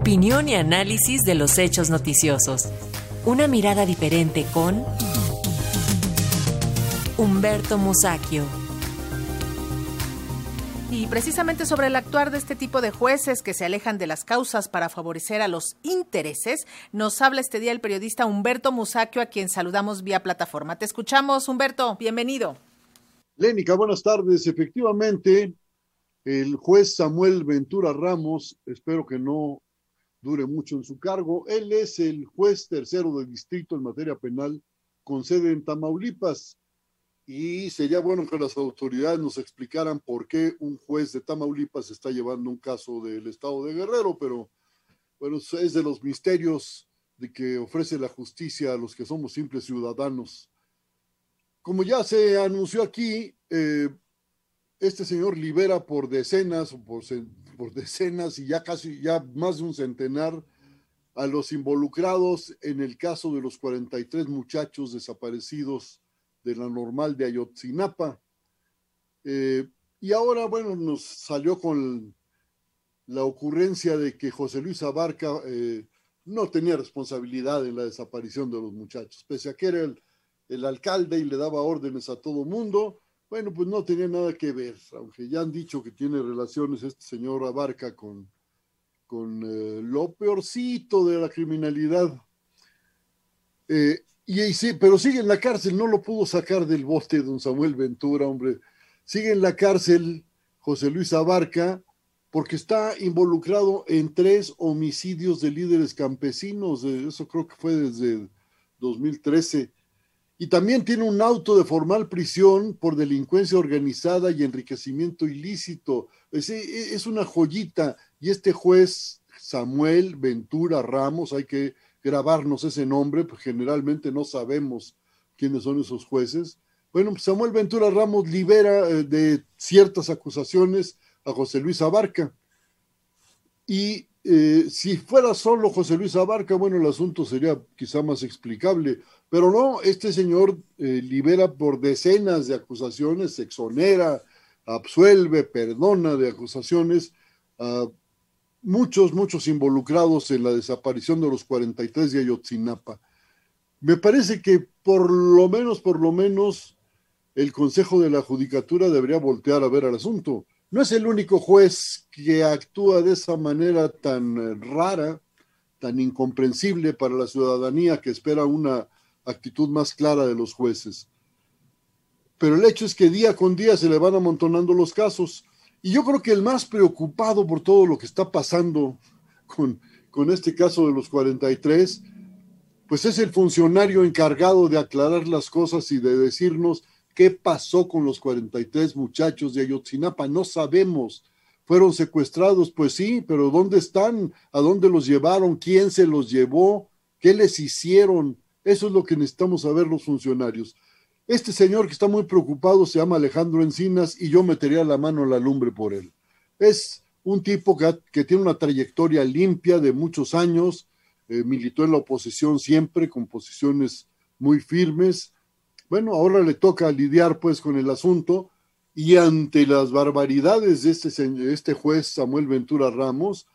Opinión y análisis de los hechos noticiosos. Una mirada diferente con Humberto Musacchio. Y precisamente sobre el actuar de este tipo de jueces que se alejan de las causas para favorecer a los intereses, nos habla este día el periodista Humberto Musacchio, a quien saludamos vía plataforma. Te escuchamos, Humberto. Bienvenido. Lénica, buenas tardes. Efectivamente, el juez Samuel Ventura Ramos, espero que no dure mucho en su cargo. Él es el juez tercero del distrito en materia penal con sede en Tamaulipas. Y sería bueno que las autoridades nos explicaran por qué un juez de Tamaulipas está llevando un caso del estado de Guerrero, pero bueno, es de los misterios de que ofrece la justicia a los que somos simples ciudadanos. Como ya se anunció aquí, eh, este señor libera por decenas o por, por decenas y ya casi, ya más de un centenar a los involucrados en el caso de los 43 muchachos desaparecidos de la normal de Ayotzinapa. Eh, y ahora, bueno, nos salió con la ocurrencia de que José Luis Abarca eh, no tenía responsabilidad en la desaparición de los muchachos, pese a que era el, el alcalde y le daba órdenes a todo mundo bueno, pues no tenía nada que ver, aunque ya han dicho que tiene relaciones este señor Abarca con, con eh, lo peorcito de la criminalidad. Eh, y, sí, pero sigue en la cárcel, no lo pudo sacar del bote don Samuel Ventura, hombre. Sigue en la cárcel José Luis Abarca porque está involucrado en tres homicidios de líderes campesinos, eso creo que fue desde 2013 y también tiene un auto de formal prisión por delincuencia organizada y enriquecimiento ilícito. Es, es, una joyita. Y este juez, Samuel Ventura Ramos, hay que grabarnos ese nombre, porque generalmente no sabemos quiénes son esos jueces. Bueno, pues Samuel Ventura Ramos libera eh, de ciertas acusaciones a José Luis Abarca. Y eh, si fuera solo José Luis Abarca, bueno, el asunto sería quizá más explicable, pero no, este señor eh, libera por decenas de acusaciones, exonera, absuelve, perdona de acusaciones a muchos, muchos involucrados en la desaparición de los 43 de Ayotzinapa. Me parece que por lo menos, por lo menos, el Consejo de la Judicatura debería voltear a ver al asunto no es el único juez que actúa de esa manera tan eh, rara, tan incomprensible para la ciudadanía que espera una actitud más clara de los jueces. Pero el hecho es que día con día se le van amontonando los casos. Y yo creo que el más preocupado por todo lo que está pasando con, con este caso de los 43, pues es el funcionario encargado de aclarar las cosas y de decirnos ¿Qué pasó con los 43 muchachos de Ayotzinapa? No sabemos. ¿Fueron secuestrados? Pues sí, pero ¿dónde están? ¿A dónde los llevaron? ¿Quién se los llevó? ¿Qué les hicieron? Eso es lo que necesitamos saber los funcionarios. Este señor que está muy preocupado se llama Alejandro Encinas y yo metería la mano en la lumbre por él. Es un tipo que, tiene una trayectoria limpia de muchos años, eh, militó en la oposición siempre con posiciones muy firmes, bueno, ahora le toca lidiar pues con el asunto y ante las barbaridades de este, este juez Samuel Ventura Ramos,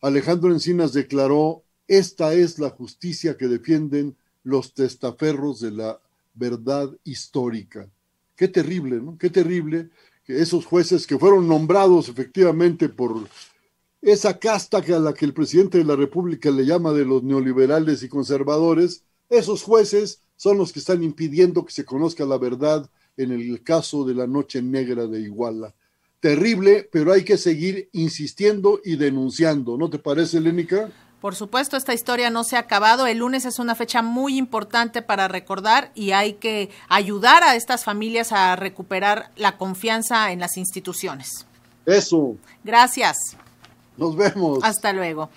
Alejandro Encinas declaró, esta es la justicia que defienden los testaferros de la verdad histórica. Qué terrible, ¿no? Qué terrible que esos jueces que fueron nombrados efectivamente por esa casta a la que el presidente de la República le llama de los neoliberales y conservadores, esos jueces son los que están impidiendo que se conozca la verdad en el caso de la Noche Negra de Iguala. Terrible, pero hay que seguir insistiendo y denunciando. ¿No te parece, Lénica? Por supuesto, esta historia no se ha acabado. El lunes es una fecha muy importante para recordar y hay que ayudar a estas familias a recuperar la confianza en las instituciones. Eso. Gracias. Nos vemos. Hasta luego.